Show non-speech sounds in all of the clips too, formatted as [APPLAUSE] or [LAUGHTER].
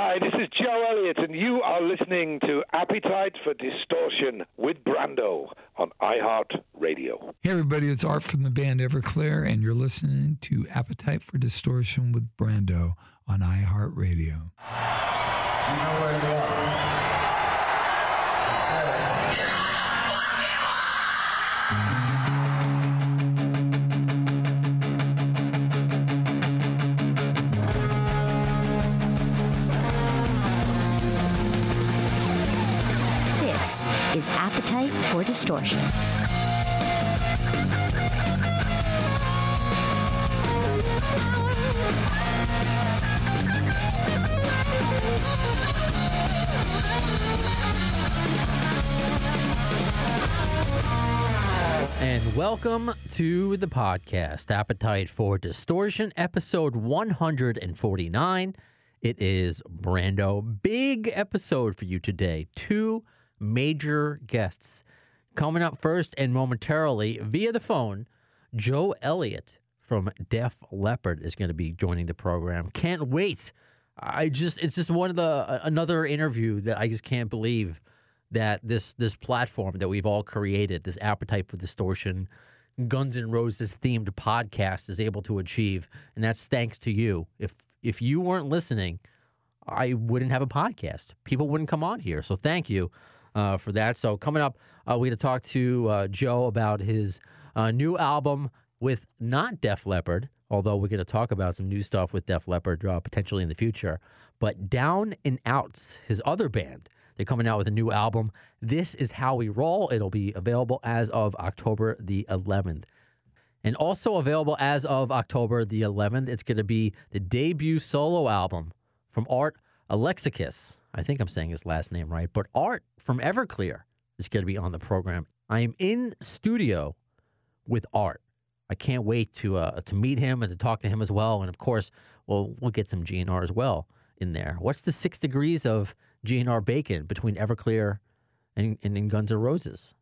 Hi, this is Joe Elliott, and you are listening to Appetite for Distortion with Brando on iHeart Radio. Hey, everybody, it's Art from the band Everclear, and you're listening to Appetite for Distortion with Brando on iHeart Radio. You know where you are. Yes, sir. This Distortion. And welcome to the podcast, Appetite for Distortion, episode 149. It is Brando. Big episode for you today. Two major guests. Coming up first and momentarily via the phone, Joe Elliott from Def Leppard is going to be joining the program. Can't wait. I just, it's just one of the, another interview that I just can't believe that this this platform that we've all created, this appetite for distortion, Guns N' Roses themed podcast is able to achieve, and that's thanks to you. If if you weren't listening, I wouldn't have a podcast. People wouldn't come on here. So thank you uh, for that. So coming up, uh, we're going to talk to uh, Joe about his uh, new album with not Def Leppard. Although we're going to talk about some new stuff with Def Leppard uh, potentially in the future, but Down 'n' Outz, his other band, they're coming out with a new album. This is how we roll. It'll be available as of October the 11th. And also available as of October the 11th, it's going to be the debut solo album from Art Alexakis. I think I'm saying his last name right, but Art from Everclear is going to be on the program. I am in studio with Art. I can't wait to uh, to meet him and to talk to him as well. And of course, we'll we'll get some GNR as well in there. What's the six degrees of GNR bacon between Everclear and, and, and Guns N' Roses?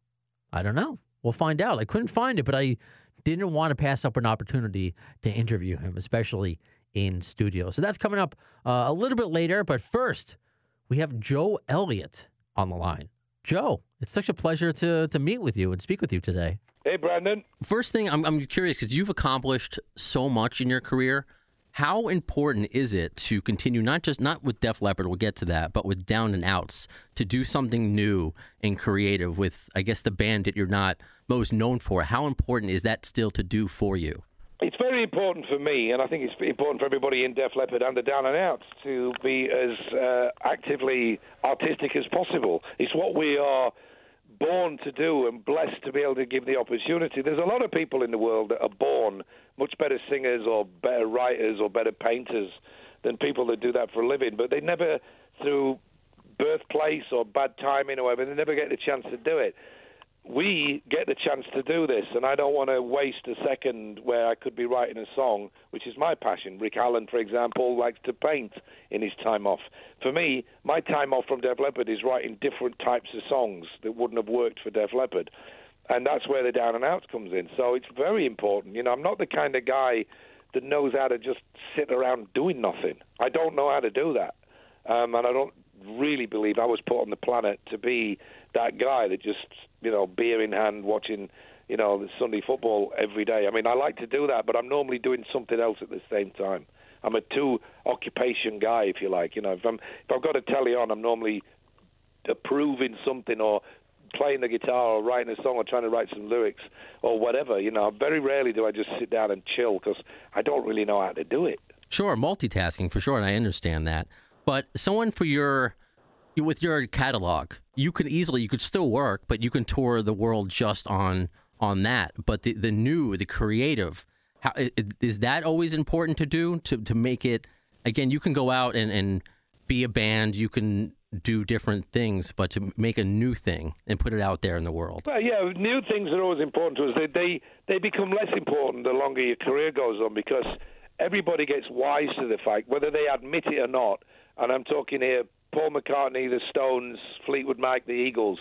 I don't know. We'll find out. I couldn't find it, but I didn't want to pass up an opportunity to interview him, especially in studio. So that's coming up uh, a little bit later. But first, we have Joe Elliott on the line. Joe, it's such a pleasure to to meet with you and speak with you today. Hey, Brandon. First thing, I'm, I'm curious because you've accomplished so much in your career. How important is it to continue not just not with Def Leppard, we'll get to that, but with Down 'n' Outz to do something new and creative with, I guess, the band that you're not most known for? How important is that still to do for you? It's very important for me, and I think it's important for everybody in Def Leppard and the Down 'n' Outz to be as uh, actively artistic as possible. It's what we are born to do and blessed to be able to give the opportunity. There's a lot of people in the world that are born much better singers or better writers or better painters than people that do that for a living, but they never, through birthplace or bad timing or whatever, they never get the chance to do it we get the chance to do this, and I don't want to waste a second where I could be writing a song, which is my passion. Rick Allen, for example, likes to paint in his time off. For me, my time off from Def Leppard is writing different types of songs that wouldn't have worked for Def Leppard. And that's where the Down 'n' Outz comes in. So it's very important. You know, I'm not the kind of guy that knows how to just sit around doing nothing. I don't know how to do that. Um, and I don't really believe I was put on the planet to be that guy that just you know beer in hand watching you know the Sunday football every day. I mean, I like to do that, but I'm normally doing something else at the same time. I'm a two occupation guy, if you like. You know, if I'm if I've got a telly on, I'm normally approving something or playing the guitar or writing a song or trying to write some lyrics or whatever. You know, very rarely do I just sit down and chill because I don't really know how to do it. Sure, multitasking for sure, and I understand that. But someone for your with your catalog, you can easily you could still work, but you can tour the world just on on that. But the the new, the creative, how is that always important to do to to make it? Again, you can go out and and be a band. You can do different things, but to make a new thing and put it out there in the world. Well, yeah, new things are always important to us. They they they become less important the longer your career goes on because everybody gets wise to the fact, whether they admit it or not. And I'm talking here Paul McCartney, the Stones, Fleetwood Mac, the Eagles,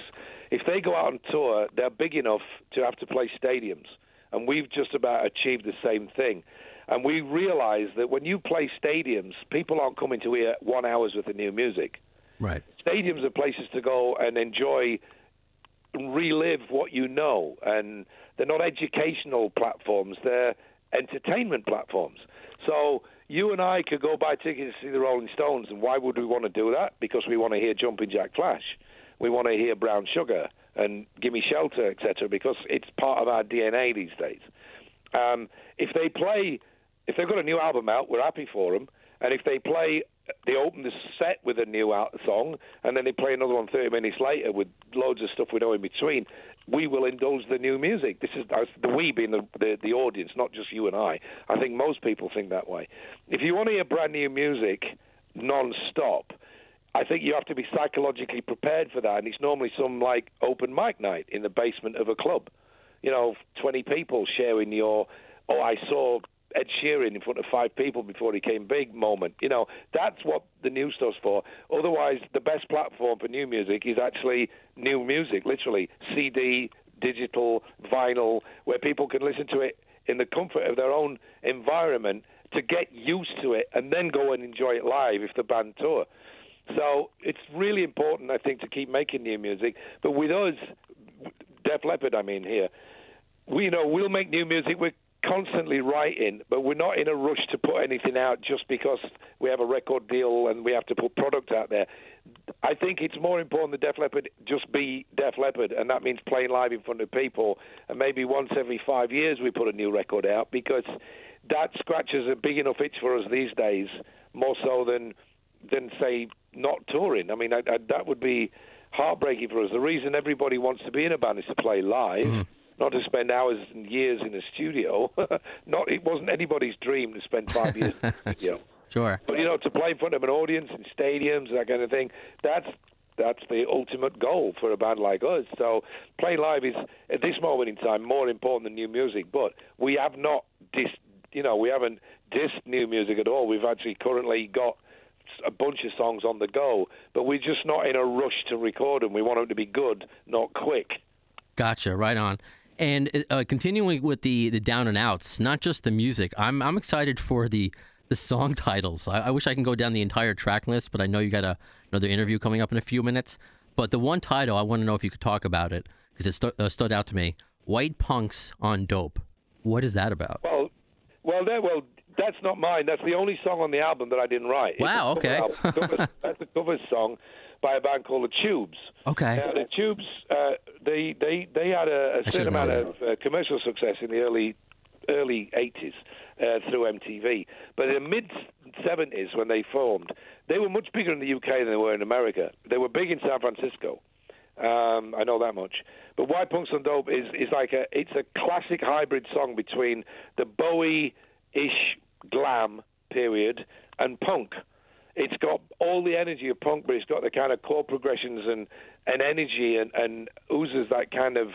if they go out on tour, they're big enough to have to play stadiums. And we've just about achieved the same thing. And we realize that when you play stadiums, people aren't coming to hear one hour's worth of new music. Right. Stadiums are places to go and enjoy, relive what you know. And they're not educational platforms, they're entertainment platforms. So you and I could go buy tickets to see the Rolling Stones, and why would we want to do that? Because we want to hear Jumping Jack Flash, we want to hear Brown Sugar and Gimme Shelter, etc. Because it's part of our DNA these days. Um, if they play, if they've got a new album out, we're happy for them. And if they play, they open the set with a new song, and then they play another one 30 minutes later with loads of stuff we know in between. We will indulge the new music. This is the we being the, the the audience, not just you and I. I think most people think that way. If you want to hear brand new music non-stop, I think you have to be psychologically prepared for that, and it's normally some like open mic night in the basement of a club. You know, 20 people sharing your. Oh, I saw Ed Sheeran in front of five people before he came big moment. You know, that's what the new stuff's for. Otherwise, the best platform for new music is actually new music, literally CD, digital, vinyl, where people can listen to it in the comfort of their own environment to get used to it and then go and enjoy it live if the band tour. So it's really important, I think, to keep making new music. But with us, Def Leppard, I mean here, we know we'll make new music. We're constantly writing, but we're not in a rush to put anything out just because we have a record deal and we have to put product out there. I think it's more important that Def Leppard just be Def Leppard, and that means playing live in front of people. And maybe once every five years we put a new record out because that scratches a big enough itch for us these days, more so than than say not touring. I mean, I, I, that would be heartbreaking for us. The reason everybody wants to be in a band is to play live. Mm-hmm. Not to spend hours and years in a studio. [LAUGHS] not it wasn't anybody's dream to spend five years in a [LAUGHS] studio. Sure. But you know, to play in front of an audience in stadiums, that kind of thing, that's that's the ultimate goal for a band like us. So playing live is at this moment in time more important than new music. But we have not dis, you know, we haven't dissed new music at all. We've actually currently got a bunch of songs on the go, but we're just not in a rush to record them. We want them to be good, not quick. Gotcha. Right on. And uh, continuing with the the Down 'n' Outz, not just the music. I'm I'm excited for the the song [LAUGHS] titles. I, I wish I can go down the entire track list, but I know you got a, another interview coming up in a few minutes. But the one title, I want to know if you could talk about it because it stu- uh, stood out to me. White punks on dope. What is that about? Well, well, that, well, that's not mine. That's the only song on the album that I didn't write. Wow. Okay. cover, [LAUGHS] that's a cover song by a band called the Tubes. Okay. Now the Tubes, uh, they they they had a, a certain amount of uh, commercial success in the early early 80s uh, through MTV, but in the mid 70s when they formed, they were much bigger in the UK than they were in America. They were big in San Francisco. Um, I know that much. But White Punks on Dope is, is like a it's a classic hybrid song between the Bowie-ish glam period and punk. It's got all the energy of punk, but it's got the kind of chord progressions and, and energy and, and oozes that kind of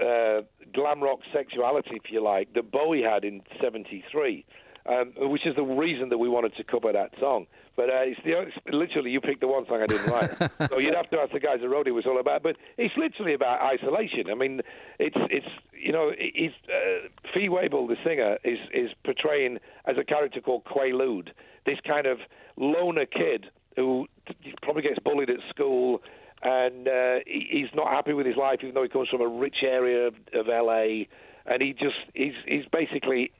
uh, glam rock sexuality, if you like, that Bowie had in '73, um, which is the reason that we wanted to cover that song. But uh, it's, the, it's literally you picked the one song I didn't like. [LAUGHS] so you'd have to ask the guys who wrote it was all about. But it's literally about isolation. I mean, it's it's you know, it's uh, Fee Waybill, the singer, is is portraying as a character called Quay Lewd, this kind of loner kid who probably gets bullied at school and uh, he's not happy with his life, even though he comes from a rich area of, of LA, and he just he's he's basically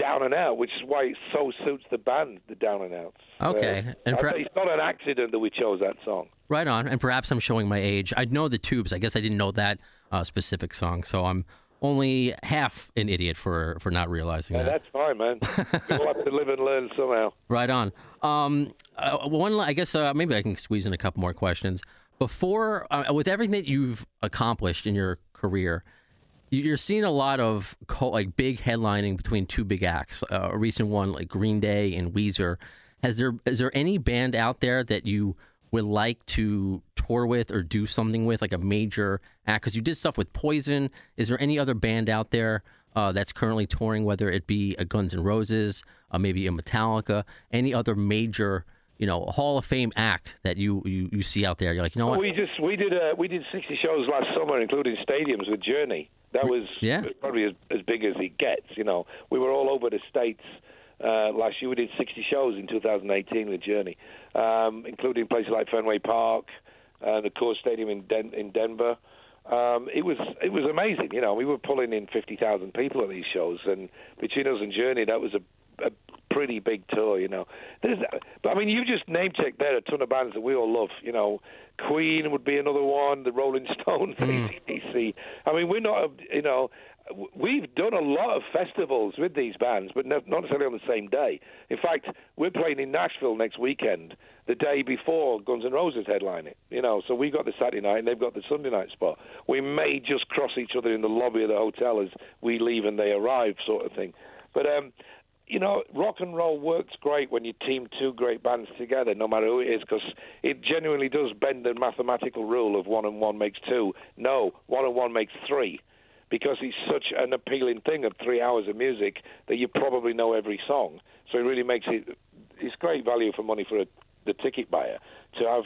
down and out, which is why it so suits the band, the Down 'n' Outz. Okay, uh, and per- it's not an accident that we chose that song. Right on, and perhaps I'm showing my age. I know the Tubes. I guess I didn't know that uh, specific song, so I'm only half an idiot for for not realizing yeah, that. That's fine, man. [LAUGHS] We'll have to live and learn somehow. Right on. Um, uh, one, I guess uh, maybe I can squeeze in a couple more questions before uh, with everything that you've accomplished in your career you're seeing a lot of co- like big headlining between two big acts uh, a recent one like green day and weezer has there is there any band out there that you would like to tour with or do something with like a major act because you did stuff with poison is there any other band out there uh, that's currently touring whether it be a guns N' roses uh, maybe a metallica any other major you know, Hall of Fame act that you, you, you see out there. You're like, you know what? We just we did uh, we did 60 shows last summer, including stadiums with Journey. That was Yeah. probably as, as big as it gets. You know, we were all over the states uh, last year. We did 60 shows in 2018 with Journey, um, including places like Fenway Park, uh, the Coors Stadium in Den- in Denver. Um, it was it was amazing. You know, we were pulling in 50,000 people at these shows, and between us and Journey, that was a, a pretty big tour. You know, There's, but I mean, you just name checked there a ton of bands that we all love. You know, Queen would be another one, the Rolling Stones, AC/DC. I mean, we're not, you know, we've done a lot of festivals with these bands, but not necessarily on the same day. In fact, we're playing in Nashville next weekend, the day before Guns N' Roses headline it. You know, so we got the Saturday night and they've got the Sunday night spot. We may just cross each other in the lobby of the hotel as we leave and they arrive, sort of thing. But um, you know, rock and roll works great when you team two great bands together, no matter who it is, because it genuinely does bend the mathematical rule of one and one makes two. No, one and one makes three, because it's such an appealing thing of three hours of music that you probably know every song. So it really makes it. It's great value for money for a, the ticket buyer to have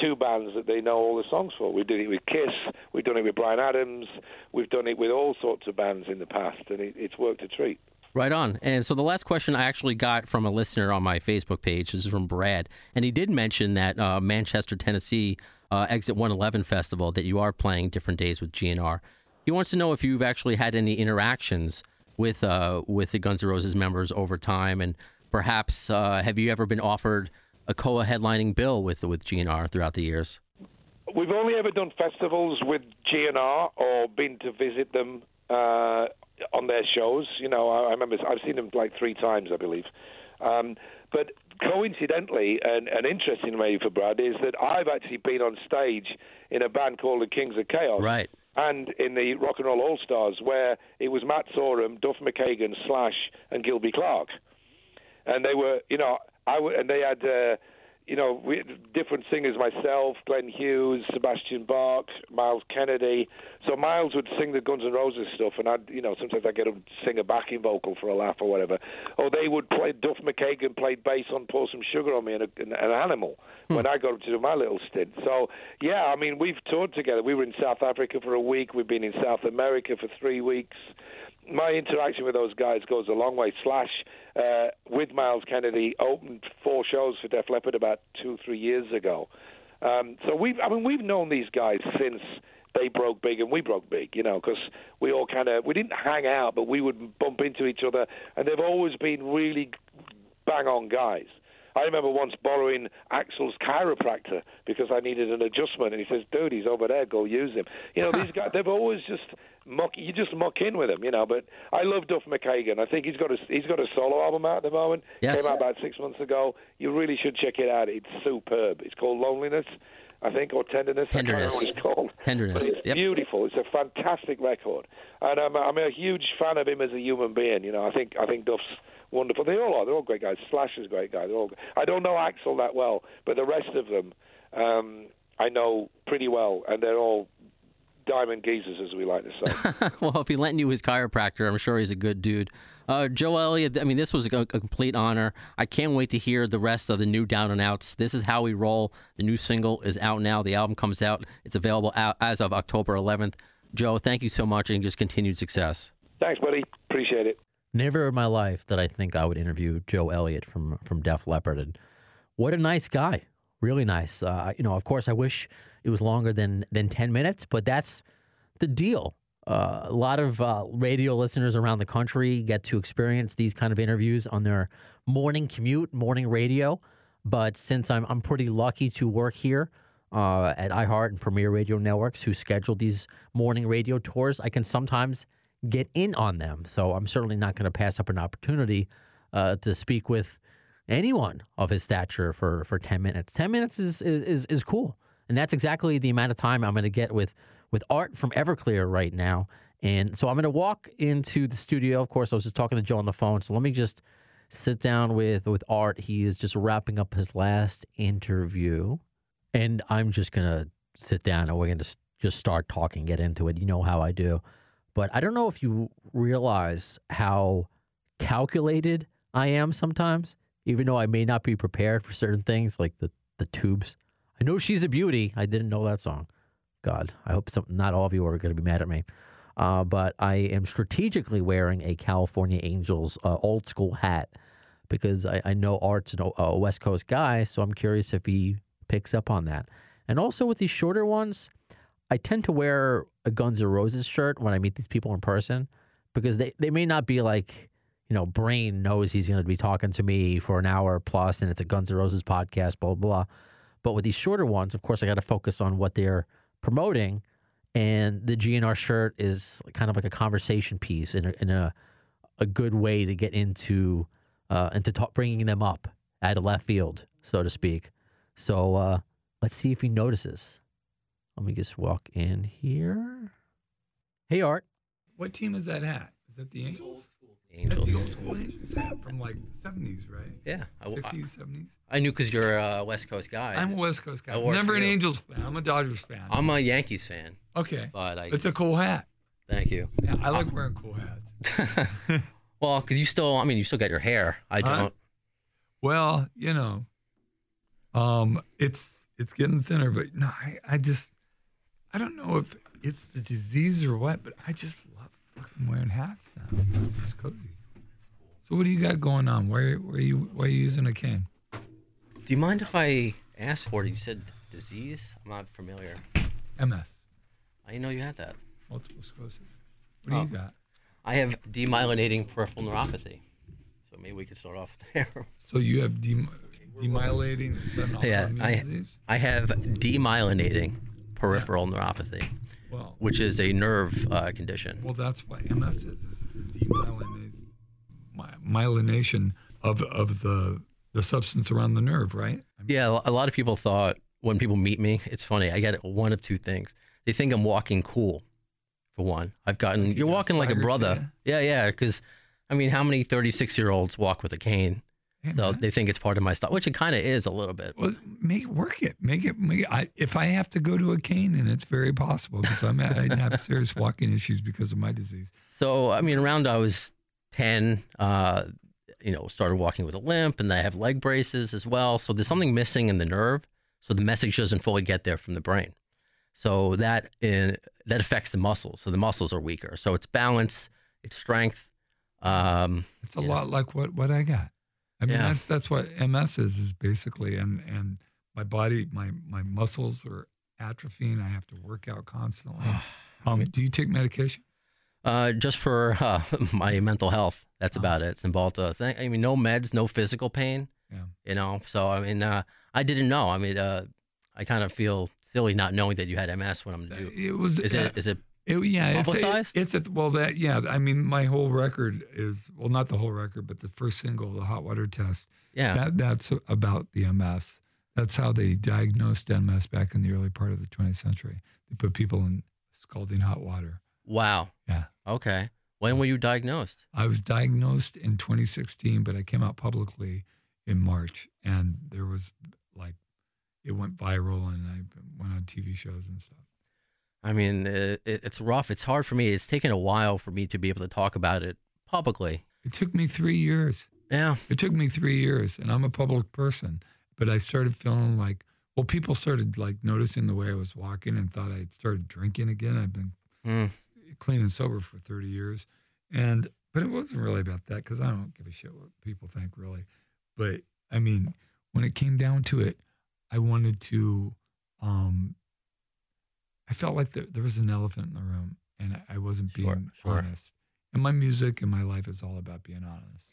two bands that they know all the songs for. We did it with Kiss, we've done it with Bryan Adams, we've done it with all sorts of bands in the past, and it, it's worked a treat. Right on. And so the last question I actually got from a listener on my Facebook page this is from Brad, and he did mention that uh, Manchester, Tennessee uh, Exit 111 Festival that you are playing different days with GNR. He wants to know if you've actually had any interactions with uh, with the Guns N' Roses members over time, and perhaps uh, have you ever been offered a co-headlining bill with with GNR throughout the years? We've only ever done festivals with GNR or been to visit them uh, on their shows. You know, I, I remember I've seen them like three times, I believe. Um, but coincidentally, and, and interesting maybe for Brad is that I've actually been on stage in a band called the Kings of Chaos. Right. And in the Rock and Roll All Stars, where it was Matt Sorum, Duff McKagan, Slash, and Gilby Clarke, and they were, you know, I w- and they had, uh, you know, we, different singers. Myself, Glenn Hughes, Sebastian Bach, Myles Kennedy. So Myles would sing the Guns N' Roses stuff, and I'd, you know, sometimes I'd get him to sing a backing vocal for a laugh or whatever. Or they would play. Duff McKagan played bass on "Pour Some Sugar on Me" and, a, and an Animal hmm. when I got up to do my little stint. So yeah, I mean, we've toured together. We were in South Africa for a week. We've been in South America for three weeks my interaction with those guys goes a long way. Slash uh, with Myles Kennedy opened four shows for Def Leppard about two, three years ago. Um, so we've, I mean, we've known these guys since they broke big and we broke big, you know, because we all kind of we didn't hang out, but we would bump into each other, and they've always been really bang on guys. I remember once borrowing Axl's chiropractor because I needed an adjustment, and he says, "Dude, he's over there. Go use him." You know, these [LAUGHS] guys—they've always just muck. You just muck in with them, you know. But I love Duff McKagan. I think he's got a he's got a solo album out at the moment. Yes. Came out about six months ago. You really should check it out. It's superb. It's called Loneliness. I think, or tenderness. I Tenderness. what it's called. Tenderness, But it's yep. beautiful. It's a fantastic record, and I'm, I'm a huge fan of him as a human being. You know, I think I think Duff's wonderful. They all are. They're all great guys. Slash is a great guy. They're all. I don't know Axl that well, but the rest of them um, I know pretty well, and they're all diamond geezers, as we like to say. [LAUGHS] well, if he lent you his chiropractor, I'm sure he's a good dude. Uh, Joe Elliott, I mean, this was a, a complete honor. I can't wait to hear the rest of the new Down 'n' Outz. This is how we roll. The new single is out now. The album comes out. It's available out as of October 11th. Joe, thank you so much, and just continued success. Thanks, buddy. Appreciate it. Never in my life did I think I would interview Joe Elliott from from Def Leppard, and what a nice guy, really nice. Uh, you know, of course, I wish it was longer than than ten minutes, but that's the deal. Uh, a lot of uh, radio listeners around the country get to experience these kind of interviews on their morning commute, morning radio. But since I'm I'm pretty lucky to work here uh, at iHeart and Premier Radio Networks, who schedule these morning radio tours, I can sometimes get in on them. So I'm certainly not going to pass up an opportunity uh, to speak with anyone of his stature for, for 10 minutes. 10 minutes is, is, is, is cool. And that's exactly the amount of time I'm going to get with, with Art from Everclear right now. And so I'm going to walk into the studio. Of course, I was just talking to Joe on the phone. So let me just sit down with, with Art. He is just wrapping up his last interview. And I'm just going to sit down and we're going to just start talking, get into it. You know how I do. But I don't know if you realize how calculated I am sometimes, even though I may not be prepared for certain things like the, the tubes. I know she's a beauty. I didn't know that song. God, I hope some, not all of you are going to be mad at me. uh, but I am strategically wearing a California Angels uh, old school hat because I, I know Art's an, a West Coast guy, so I'm curious if he picks up on that. And also with these shorter ones, I tend to wear a Guns N' Roses shirt when I meet these people in person because they, they may not be like, you know, Brain knows he's going to be talking to me for an hour plus and it's a Guns N' Roses podcast, blah, blah, blah. But with these shorter ones, of course, I got to focus on what they're promoting. And the GNR shirt is kind of like a conversation piece in a, in a, a good way to get into uh, and to talk, bringing them up out of left field, so to speak. So uh, let's see if he notices. Let me just walk in here. Hey, Art. What team is that hat? Is that the Angels? That's the old school Angels hat from like the 70s, right? Yeah, I, I, 60s, 70s. I knew because you're a West Coast guy. I'm a West Coast guy. I work Never an you. Angels fan. I'm a Dodgers fan. I'm a Yankees fan, okay. but I. It's a cool hat. Thank you. Yeah, I like wearing cool hats. [LAUGHS] [LAUGHS] well, because you still, I mean, you still got your hair. I don't. Well, you know, um, it's it's getting thinner, but no, I, I just I don't know if it's the disease or what, but I just fucking wearing hats now. It's cozy. So what do you got going on? Why why are you why are you using a cane? Do you mind if I ask for it? You said disease. I'm not familiar. MS, I didn't know you had that. multiple sclerosis. What do you Oh. got? I have demyelinating peripheral neuropathy. So maybe we could start off [LAUGHS] there. So you have dem- demyelinating is that an Yeah, I- disease? I have demyelinating peripheral neuropathy, Well, which is a nerve uh, condition. well, that's what MS is. Is the demyelination myelination of of the the substance around the nerve, right? I mean, Yeah, a lot of people thought when people meet me, it's funny. I get one of two things. They think I'm walking cool, for one. I've gotten you you're walking like a brother. Yeah, yeah. Because I mean, how many 36 year olds walk with a cane? Hey, so man. they think it's part of my style, which it kind of is a little bit. Well, make work it. Make it. Make it. I, if I have to go to a cane, and it's very possible because I'm I have serious walking issues because of my disease. So I mean, around I was 10, uh, you know, started walking with a limp, and I have leg braces as well. So there's something missing in the nerve, so the message doesn't fully get there from the brain. So that uh, that affects the muscles. So the muscles are weaker. So it's balance, it's strength. Um, It's a lot like what what I got. I mean, Yeah. that's that's what MS is is basically, and and my body, my my muscles are atrophying. I have to work out constantly. [SIGHS] Um, do you take medication? uh, just for [LAUGHS] uh, my mental health. That's Oh. about it. It's involved. Uh, thing. I mean, no meds, no physical pain. Yeah. You know. So I mean, uh, I didn't know. I mean, uh, I kind of feel silly not knowing that you had MS when I'm due. It was. Is uh, it? Is it? It, yeah, it's a, it's a well that yeah. I mean, my whole record is well, not the whole record, but the first single, the hot water test. Yeah. That that's about the MS. That's how they diagnosed MS back in the early part of the 20th century. They put people in scalding hot water. Wow. Yeah. Okay. When were you diagnosed? I was diagnosed in 2016, but I came out publicly in March, and there was like it went viral, and I went on TV shows and stuff. I mean, it, it, it's rough. It's hard for me. It's taken a while for me to be able to talk about it publicly. It took me three years. Yeah. It took me three years, and I'm a public person. But I started feeling like, well, people started like noticing the way I was walking and thought I had started drinking again. I've been Mm. clean and sober for 30 years, and but it wasn't really about that because I don't give a shit what people think really. But I mean, when it came down to it, I wanted to. um I felt like there, there was an elephant in the room, and I- I wasn't being sure. honest. And my music and my life is all about being honest.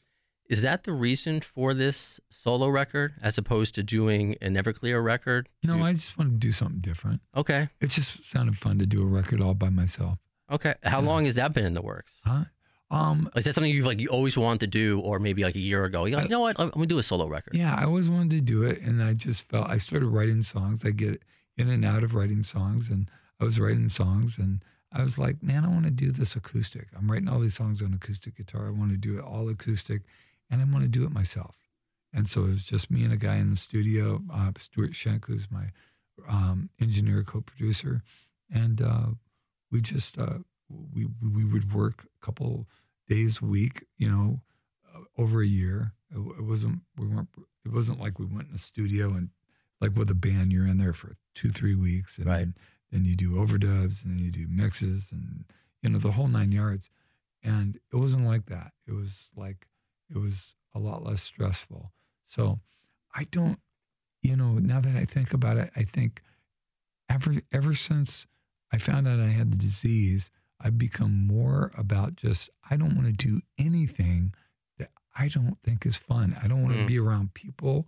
Is that the reason for this solo record as opposed to doing an Everclear record? No, I just want to do something different. Okay. It just sounded fun to do a record all by myself. Okay. How Yeah. long has that been in the works? Huh? Um, Is that something you like you always wanted to do, or maybe like a year ago? You're like, you know what? I'm gonna do a solo record. yeah, I always wanted to do it, and I just felt I started writing songs. I get in and out of writing songs, and I was writing songs, and I was like, man, I want to do this acoustic. I'm writing all these songs on acoustic guitar. I want to do it all acoustic, and I want to do it myself. And so it was just me and a guy in the studio, uh, Stuart Schenk, who's my um, engineer, co-producer, and uh, we just uh, we we would work a couple days a week, you know, uh, over a year. It, it wasn't we weren't it wasn't like we went in the studio and like with a band you're in there for two three weeks and Right. Then, you do overdubs and then you do mixes and you know, the whole nine yards. And it wasn't like that. It was like, it was a lot less stressful. So I don't, you know, now that I think about it, I think ever ever since I found out I had the disease, I've become more about just I don't want to do anything that I don't think is fun. I don't want to Mm. be around people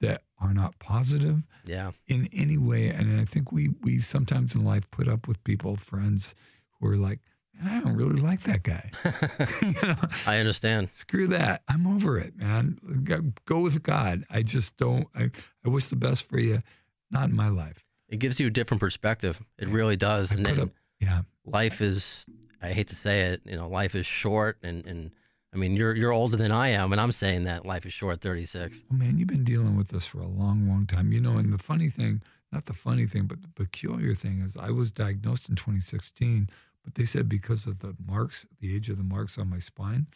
that are not positive Yeah. in any way. And I think we we sometimes in life put up with people, friends who are like, I don't really like that guy. [LAUGHS] [LAUGHS] you know? I understand. Screw that. I'm over it, man. Go- with God. I just don't. I, I wish the best for you. Not in my life. It gives you a different perspective. It really does. I And then up, yeah. life is I hate to say it, you know, life is short and, and I mean you're you're older than I am and I'm saying that life is short, thirty six. Oh, man, you've been dealing with this for a long, long time. You know, and the funny thing, not the funny thing, but the peculiar thing is I was diagnosed in 2016, but they said because of the marks, the age of the marks on my spine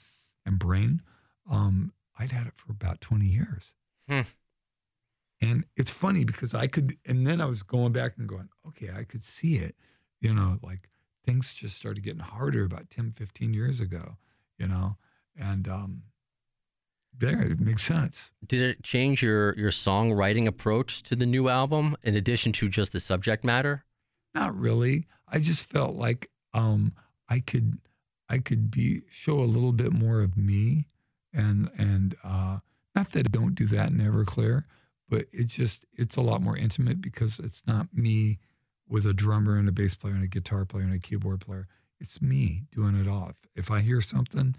and brain, um, I'd had it for about 20 years. Hmm. And it's funny because I could, and then I was going back and going, okay, I could see it, you know, like things just started getting harder about 10, 15 years ago, you know, and um, there, it makes sense. Did it change your your songwriting approach to the new album in addition to just the subject matter? Not really. I just felt like um, I could I could be show a little bit more of me, and and uh, not that I don't do that in Everclear, but it just it's a lot more intimate because it's not me with a drummer and a bass player and a guitar player and a keyboard player. It's me doing it all. If, if I hear something,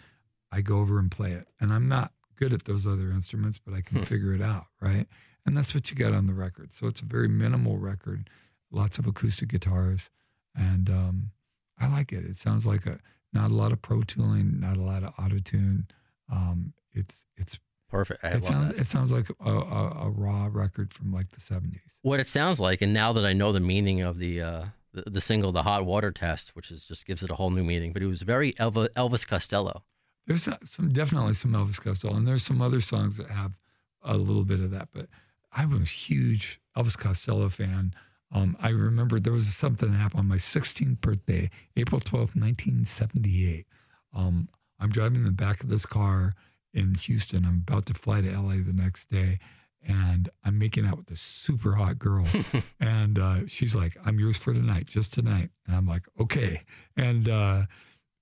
I go over and play it, and I'm not good at those other instruments, but I can figure it out, right? And that's what you got on the record. So it's a very minimal record, lots of acoustic guitars, and um, I like it. It sounds like a not a lot of pro tooling, not a lot of auto tune. Um, it's it's Perfect. I it sounds that. it sounds like a, a, a raw record from like the seventies. What it sounds like, and now that I know the meaning of the uh, the, the single, the hot water test, which is just gives it a whole new meaning. But it was very Elvis Costello. There's some definitely some Elvis Costello, and there's some other songs that have a little bit of that. But I was a huge Elvis Costello fan. Um, I remember there was something that happened on my 16th birthday, April 12th, 1978. Um, I'm driving in the back of this car in Houston. I'm about to fly to LA the next day, and I'm making out with this super hot girl. [LAUGHS] and uh, she's like, I'm yours for tonight, just tonight. And I'm like, okay. And, uh,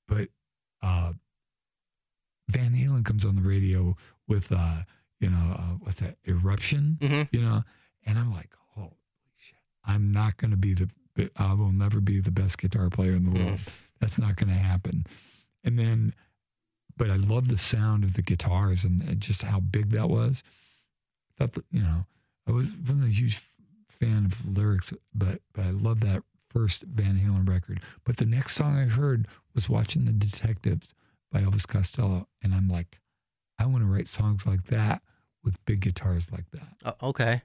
but, uh, Van Halen comes on the radio with, uh, you know, uh, what's that, Eruption, Mhm. you know, and I'm like, holy shit, I'm not going to be the, I will never be the best guitar player in the world. That's not going to happen. And then, but I love the sound of the guitars and, and just how big that was. I thought that, you know, I was, wasn't a huge fan of the lyrics, but, but I love that first Van Halen record. But the next song I heard was Watching the Detectives by Elvis Costello. And I'm like, I want to write songs like that with big guitars like that. Uh, okay.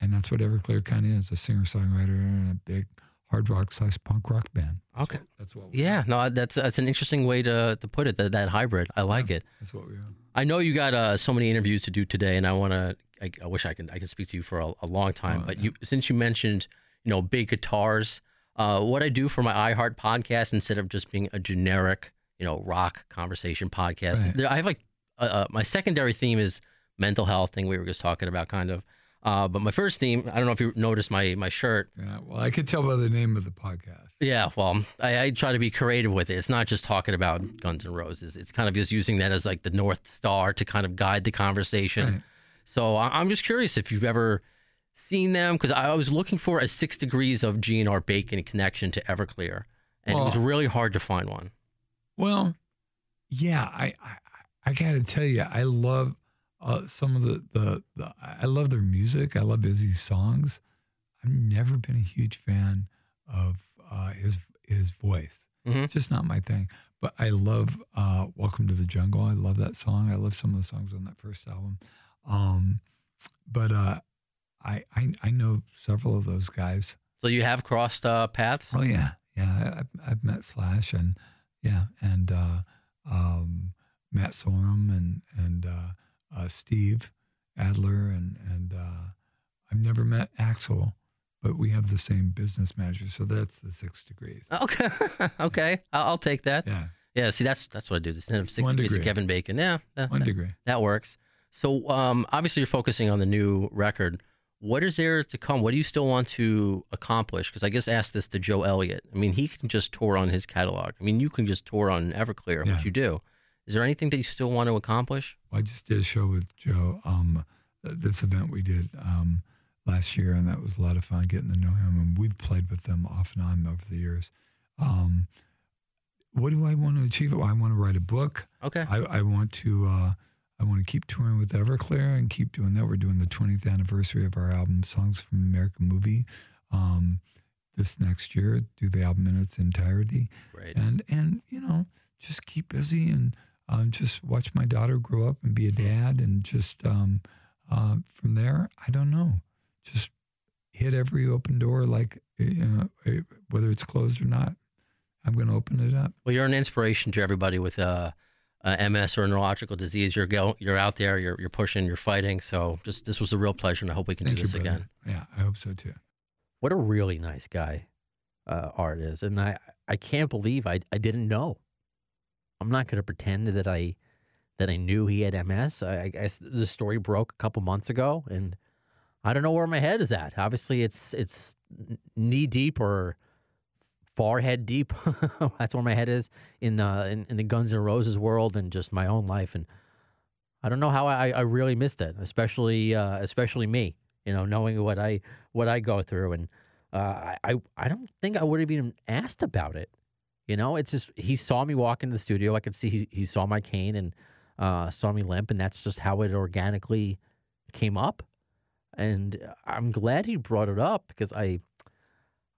And that's what Everclear kind of is a singer songwriter and a big hard rock slash punk rock band. That's Okay. what- that's what we Yeah. No, that's that's an interesting way to to put it. That that hybrid. I like it. That's what we are. I know you got uh, so many interviews to do today, and I want to. I, I wish I can. I could speak to you for a, a long time. Oh, but yeah. you, since you mentioned, you know, big guitars, uh, what I do for my iHeart podcast instead of just being a generic, you know, rock conversation podcast, Right. there, I have like uh, uh, my secondary theme is mental health thing we were just talking about, kind of. Uh, but my first theme, I don't know if you noticed my my shirt. Yeah. Well, I could tell by the name of the podcast. Yeah, well, I, I try to be creative with it. It's not just talking about Guns N' Roses. It's kind of just using that as like the north star to kind of guide the conversation. Right. So I- I'm just curious if you've ever seen them because I was looking for a six degrees of GNR Bacon connection to Everclear, and it was really hard to find one. Well, yeah, I I, I got to tell you, I love uh, some of the, the the I love their music. I love Izzy's songs. I've never been a huge fan of uh, his his voice. Mhm. It's just not my thing. But I love uh, "Welcome to the Jungle." I love that song. I love some of the songs on that first album. Um, but uh, I, I I know several of those guys. So you have crossed uh, paths. Oh yeah, yeah. I- I've met Slash and yeah, and uh, um, Matt Sorum and and uh, uh, Steve Adler and and uh, I've never met Axl, but we have the same business manager, so that's the six degrees. [LAUGHS] Okay, [LAUGHS] okay, I'll, I'll take that. Yeah, Yeah, see, that's that's what I do. Instead of six One degrees of. Kevin Bacon. Yeah, one that, degree. that works. So, um, obviously, you're focusing on the new record. What is there to come? What do you still want to accomplish? Because I guess ask this to Joe Elliott. I mean, he can just tour on his catalog. I mean, you can just tour on Everclear, Yeah. which you do. Is there anything that you still want to accomplish? Well, I just did a show with Joe. Um, this event we did um, last year, and that was a lot of fun getting to know him. And we've played with them off and on over the years. Um, what do I want to achieve? Well, I want to write a book. Okay. I, I want to uh, I want to keep touring with Everclear and keep doing that. We're doing the 20th anniversary of our album, Songs from American Movie. Um, this next year, do the album in its entirety Great. and and you know just keep busy and um, just watch my daughter grow up and be a dad and just um, uh, from there i don't know just hit every open door like you know, eh, whether it's closed or not i'm going to open it up Well, you're an inspiration to everybody with uh, uh, MS or a neurological disease. You're go, you're out there. You're you're pushing. You're fighting. So, just this was a real pleasure, and I hope we can Thank do this again. yeah i hope so too what a really nice guy uh, Art is, and I I can't believe I I didn't know. I'm not going to pretend that I that I knew he had MS. I, I guess the story broke a couple months ago, and I don't know where my head is at. Obviously, it's it's knee deep or forehead deep. [LAUGHS] That's where my head is in the in, in the Guns N' Roses world and just my own life. And I don't know how I, I really missed it, especially uh, especially me. You know, knowing what I what I go through, and uh, I I I don't think I would have even asked about it. You know, it's just he saw me walk into the studio. I could see he, he saw my cane and uh, saw me limp, and that's just how it organically came up. And I'm glad he brought it up because I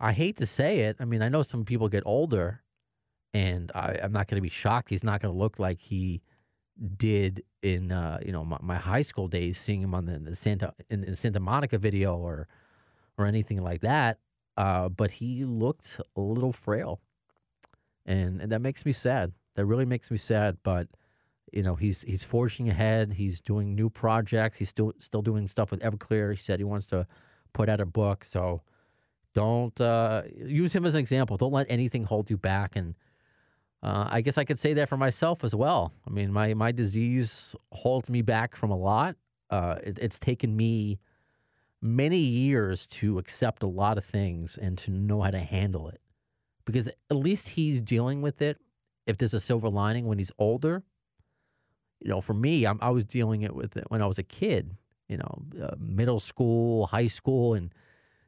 I hate to say it. I mean, I know some people get older, and I, I'm not going to be shocked. He's not going to look like he did in uh, you know my, my high school days, seeing him on the, the Santa in the Santa Monica video or or anything like that. Uh, but he looked a little frail, and and that makes me sad. That really makes me sad. But you know, he's he's forging ahead. He's doing new projects. He's still still doing stuff with Everclear. He said he wants to put out a book. So don't uh, use him as an example. Don't let anything hold you back. And uh, I guess I could say that for myself as well. I mean, my my disease holds me back from a lot. Uh, it, it's taken me many years to accept a lot of things and to know how to handle it. Because at least he's dealing with it. If there's a silver lining when he's older, you know, for me, I'm, I was dealing it with it when I was a kid. You know, uh, middle school, high school, and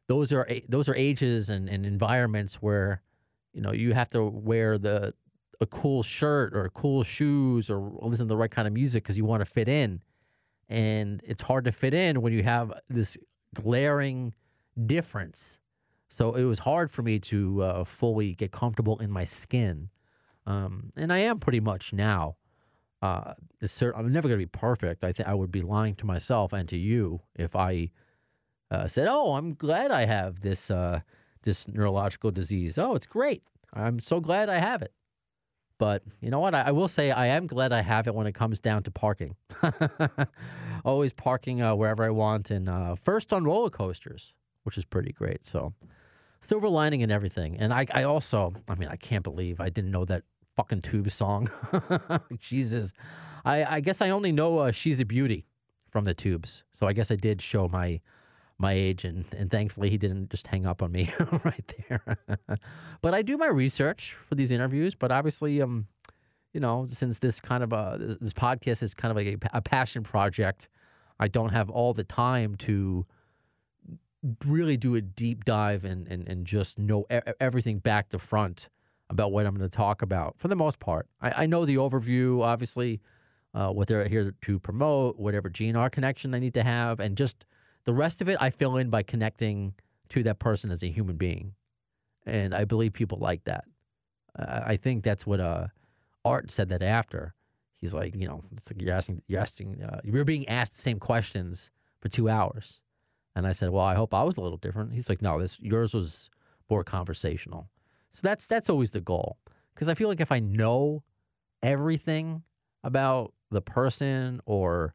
those are those are ages and, and environments where you know you have to wear the a cool shirt or cool shoes or listen to the right kind of music because you want to fit in. And it's hard to fit in when you have this glaring difference. So it was hard for me to uh, fully get comfortable in my skin. Um, and i am pretty much now. Uh, i'm never going to be perfect. I think i would be lying to myself and to you if i uh, said, "Oh, I'm glad I have this uh, this neurological disease. Oh, it's great. I'm so glad I have it." But you know what? I, I will say I am glad I have it when it comes down to parking. [LAUGHS] Always parking uh, wherever I want, and uh, first on roller coasters, which is pretty great. So silver lining and everything. And I, I also, I mean, I can't believe I didn't know that fucking tube song. [LAUGHS] Jesus, I, I guess I only know uh, "She's a Beauty" from the Tubes. So I guess I did show my my age, and, and thankfully he didn't just hang up on me [LAUGHS] right there. [LAUGHS] but I do my research for these interviews. But obviously, um, you know, since this kind of a this- podcast is kind of like a, a passion project, I don't have all the time to really do a deep dive and and, and just know everything back to front about what I'm going to talk about. For the most part, I, I know the overview, obviously. Uh, what they're here to promote, whatever GNR connection I need to have, and just the rest of it, I fill in by connecting to that person as a human being, and I believe people like that. Uh, I think that's what uh, Art said that after. He's like, you know, like you're asking, you're asking, uh, you're being asked the same questions for two hours, and I said, well, I hope I was a little different. He's like, no, this yours was more conversational. So that's that's always the goal, because I feel like if I know everything about the person or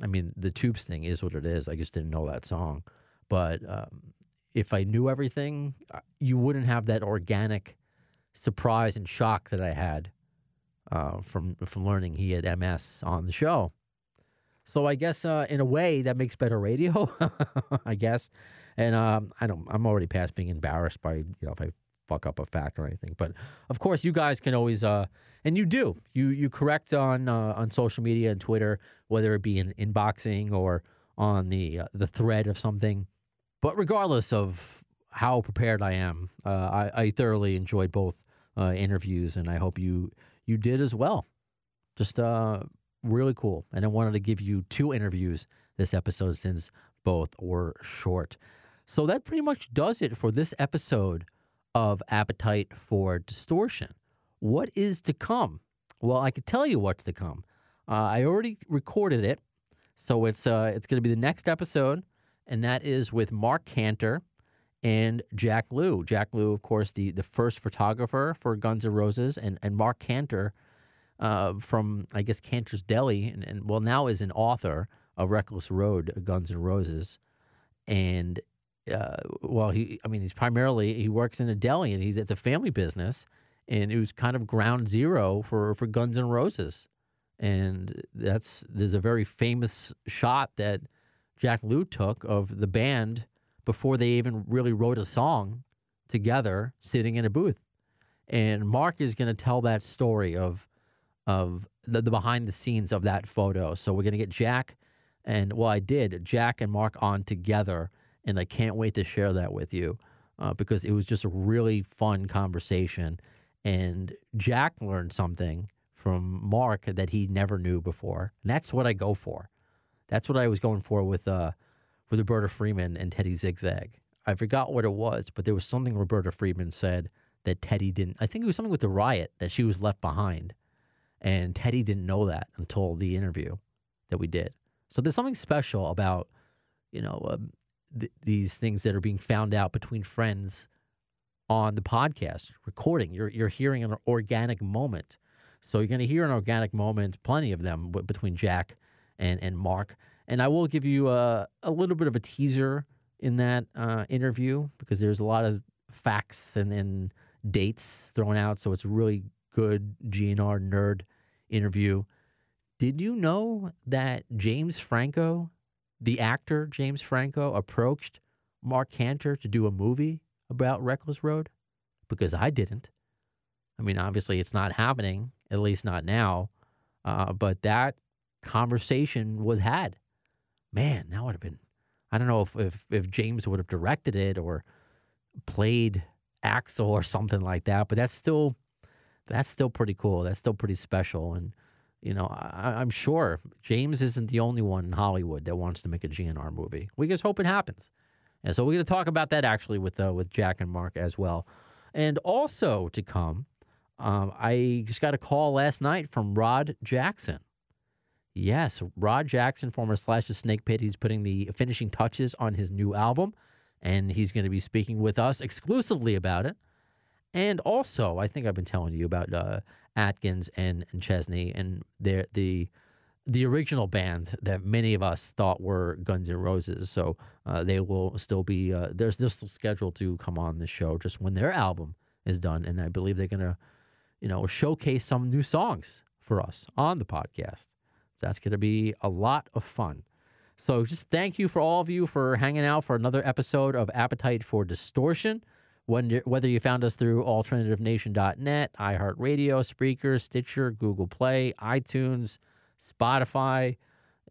I mean, the tubes thing is what it is. I just didn't know that song. But um, if I knew everything, uh, you wouldn't have that organic surprise and shock that I had uh, from from learning he had MS on the show. So I guess uh, in a way that makes better radio, [LAUGHS] I guess. And um, I don't. I'm already past being embarrassed by you know if I fuck up a fact or anything. But of course, you guys can always uh, and you do. You you correct on uh, on social media and Twitter, whether it be in inboxing or on the uh, the thread of something. But regardless of how prepared I am, uh, I, I thoroughly enjoyed both uh, interviews, and I hope you you did as well. Just uh, really cool. And I wanted to give you two interviews this episode since both were short. So that pretty much does it for this episode of Appetite for Distortion. What is to come? Well, I could tell you what's to come. Uh, I already recorded it, so it's uh, it's going to be the next episode, and that is with Marc Canter and Jack Lue. Jack Lue, of course, the, the first photographer for Guns N' Roses, and, and Marc Canter uh, from, I guess, Canter's Deli, and, and well, now is an author of Reckless Road, Guns N' Roses. And, uh, well, he, I mean, he's primarily, he works in a deli, and he's, it's a family business, and it was kind of ground zero for, for Guns N' Roses. And that's, there's a very famous shot that Jack Lue took of the band before they even really wrote a song together sitting in a booth. And Mark is going to tell that story of of the, the behind the scenes of that photo. So we're going to get Jack and well I did Jack and Mark on together and I can't wait to share that with you uh, because it was just a really fun conversation and Jack learned something from Mark that he never knew before. And that's what I go for. That's what I was going for with uh, with Roberta Freeman and Teddy Zigzag. I forgot what it was, but there was something Roberta Freeman said that Teddy didn't. I think it was something with the riot that she was left behind, and Teddy didn't know that until the interview that we did. So there's something special about you know um, th- these things that are being found out between friends on the podcast recording. You're you're hearing an organic moment. So you're going to hear an organic moment, plenty of them w- between Jack and and Mark. And I will give you a, a little bit of a teaser in that uh, interview because there's a lot of facts and, and dates thrown out. So it's a really good GNR nerd interview. Did you know that James Franco, the actor James Franco, approached Marc Canter to do a movie about Reckless Road? Because I didn't. I mean, obviously, it's not happening, at least not now. Uh, but that conversation was had man, that would have been. I don't know if, if, if James would have directed it or played Axl or something like that, but that's still that's still pretty cool. That's still pretty special, and you know I, I'm sure James isn't the only one in Hollywood that wants to make a GNR movie. We just hope it happens, and so we're going to talk about that actually with uh, with Jack and Mark as well, and also to come. Um, I just got a call last night from Rod Jackson. Yes, Rod Jackson, former Slash the Snake Pit. He's putting the finishing touches on his new album, and he's going to be speaking with us exclusively about it. And also, I think I've been telling you about uh, Atkins and, and Chesney and their the the original band that many of us thought were Guns N' Roses. So uh, they will still be uh, they're, they're still scheduled to come on the show just when their album is done, and I believe they're to you know showcase some new songs for us on the podcast. So that's to be a lot of fun. So just thank you for all of you for hanging out for another episode of Appetite for Distortion. Whether you found us through alternativenation.net, iHeartRadio, Spreaker, Stitcher, Google Play, iTunes, Spotify,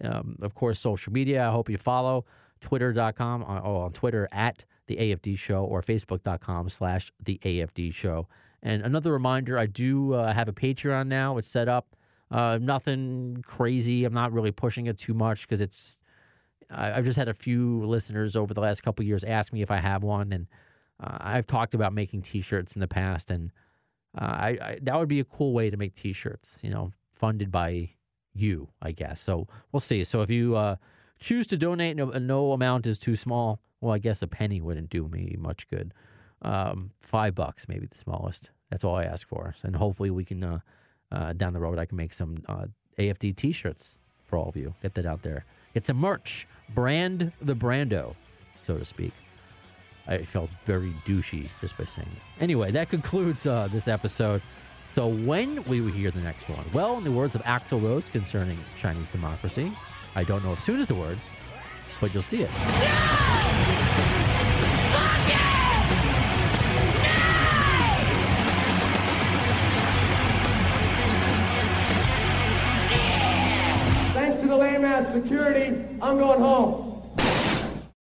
um, of course, social media. I hope you follow twitter.com, or oh, on Twitter at the AFD Show or facebook.com slash the AFD Show. And another reminder, I do uh, have a Patreon now. It's set up. Uh, nothing crazy. I'm not really pushing it too much because it's. I, I've just had a few listeners over the last couple years ask me if I have one, and uh, I've talked about making T-shirts in the past, and uh, I, I that would be a cool way to make T-shirts. You know, funded by you, I guess. So we'll see. So if you uh, choose to donate, no, no amount is too small. Well, I guess a penny wouldn't do me much good. Um, five bucks, maybe the smallest. That's all I ask for, and hopefully we can uh, uh, down the road, I can make some uh, AFD T-shirts for all of you. Get that out there. Get some merch. Brand the Brando, so to speak. I felt very douchey just by saying it. Anyway, that concludes uh, this episode. So when will we hear the next one? Well, in the words of Axl Rose concerning Chinese democracy, I don't know if soon is the word, but you'll see it. Thanks to the lame ass security, I'm going home.